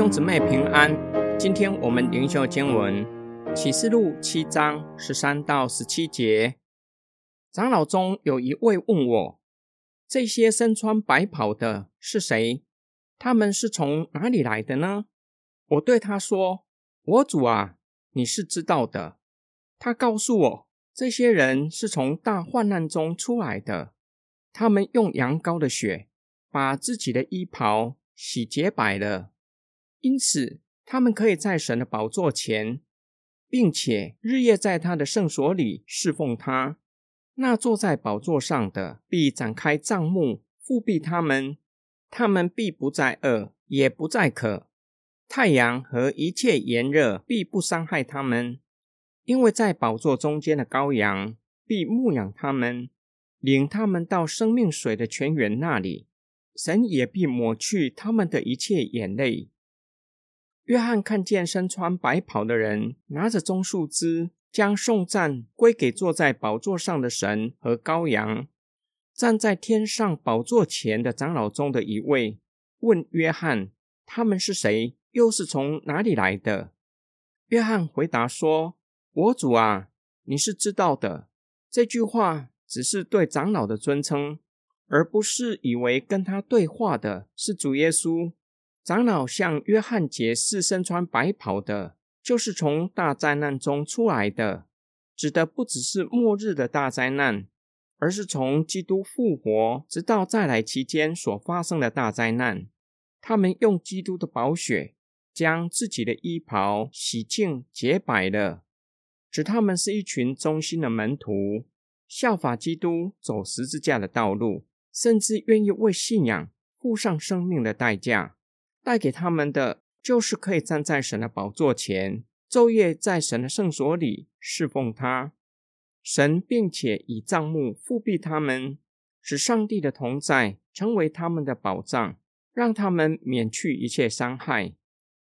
兄姊妹平安，今天我们灵修经文启示录七章十三到十七节。长老中有一位问我：这些身穿白袍的是谁？他们是从哪里来的呢？我对他说：我主啊，你是知道的。他告诉我，这些人是从大患难中出来的，他们用羊羔的血把自己的衣袍洗洁白了。因此，他们可以在神的宝座前，并且日夜在他的圣所里侍奉他。那坐在宝座上的必展开帐幕，复庇他们。他们必不再饿，也不再渴。太阳和一切炎热必不伤害他们，因为在宝座中间的羔羊必牧养他们，领他们到生命水的泉源那里。神也必抹去他们的一切眼泪。约翰看见身穿白袍的人拿着棕树枝，将颂赞归给坐在宝座上的神和羔羊。站在天上宝座前的长老中的一位问约翰：“他们是谁？又是从哪里来的？”约翰回答说：“我主啊，你是知道的。”这句话只是对长老的尊称，而不是以为跟他对话的是主耶稣。长老向约翰解释：身穿白袍的，就是从大灾难中出来的，指的不只是末日的大灾难，而是从基督复活直到再来期间所发生的大灾难。他们用基督的宝血将自己的衣袍洗净洁白了，指他们是一群忠心的门徒，效法基督走十字架的道路，甚至愿意为信仰付上生命的代价。带给他们的，就是可以站在神的宝座前，昼夜在神的圣所里侍奉他。神并且以帐幕复庇他们，使上帝的同在成为他们的保障，让他们免去一切伤害，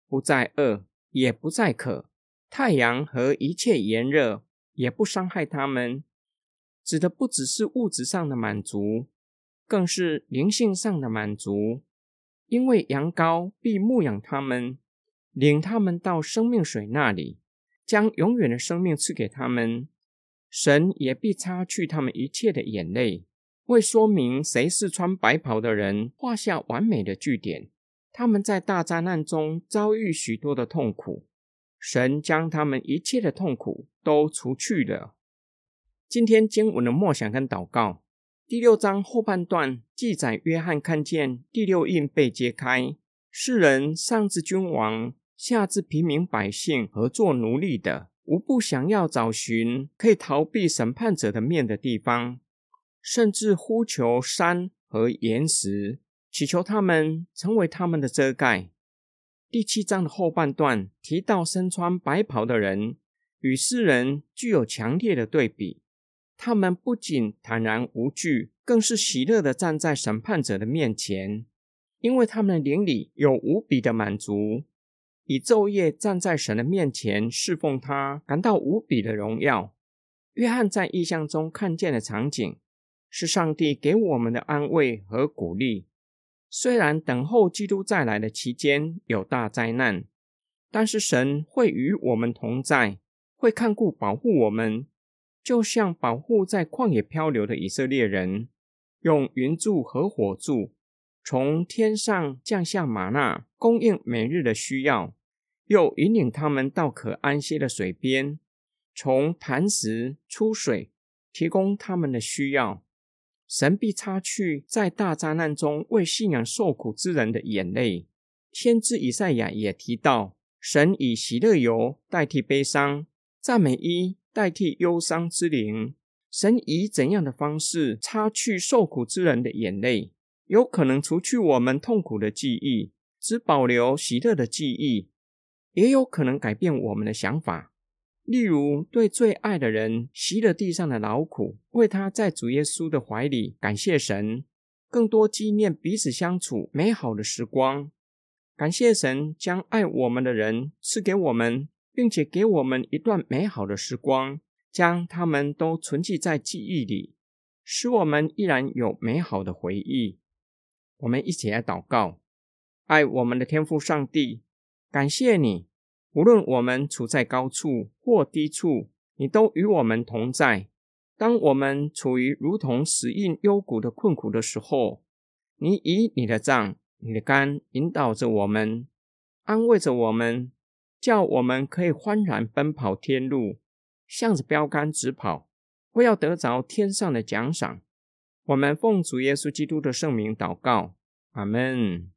不再饿，也不再渴。太阳和一切炎热也不伤害他们。指的不只是物质上的满足，更是灵性上的满足。因为羊羔必牧养他们，领他们到生命水那里，将永远的生命赐给他们。神也必擦去他们一切的眼泪，为说明谁是穿白袍的人，画下完美的句点。他们在大灾难中遭遇许多的痛苦，神将他们一切的痛苦都除去了。今天经文的默想跟祷告。第六章后半段记载，约翰看见第六印被揭开，世人上至君王，下至平民百姓和做奴隶的，无不想要找寻可以逃避审判者的面的地方，甚至呼求山和岩石，祈求他们成为他们的遮盖。第七章的后半段提到身穿白袍的人与世人具有强烈的对比。他们不仅坦然无惧，更是喜乐的站在审判者的面前，因为他们的灵里有无比的满足，以昼夜站在神的面前侍奉他，感到无比的荣耀。约翰在异象中看见的场景，是上帝给我们的安慰和鼓励。虽然等候基督再来的期间有大灾难，但是神会与我们同在，会看顾保护我们。就像保护在旷野漂流的以色列人，用云柱和火柱从天上降下玛纳，供应每日的需要，又引领他们到可安歇的水边，从磐石出水，提供他们的需要。神必擦去在大灾难中为信仰受苦之人的眼泪。先知以赛亚也提到，神以喜乐油代替悲伤，赞美衣。代替忧伤之灵，神以怎样的方式擦去受苦之人的眼泪？有可能除去我们痛苦的记忆，只保留喜乐的记忆；也有可能改变我们的想法，例如对最爱的人吸了地上的劳苦，为他在主耶稣的怀里感谢神，更多纪念彼此相处美好的时光，感谢神将爱我们的人赐给我们。并且给我们一段美好的时光，将他们都存记在记忆里，使我们依然有美好的回忆。我们一起来祷告：爱我们的天父上帝，感谢你，无论我们处在高处或低处，你都与我们同在。当我们处于如同死荫幽谷的困苦的时候，你以你的杖、你的肝引导着我们，安慰着我们，叫我们可以欢然奔跑天路，向着标杆直跑，为要得着天上的奖赏。我们奉主耶稣基督的圣名祷告，阿门。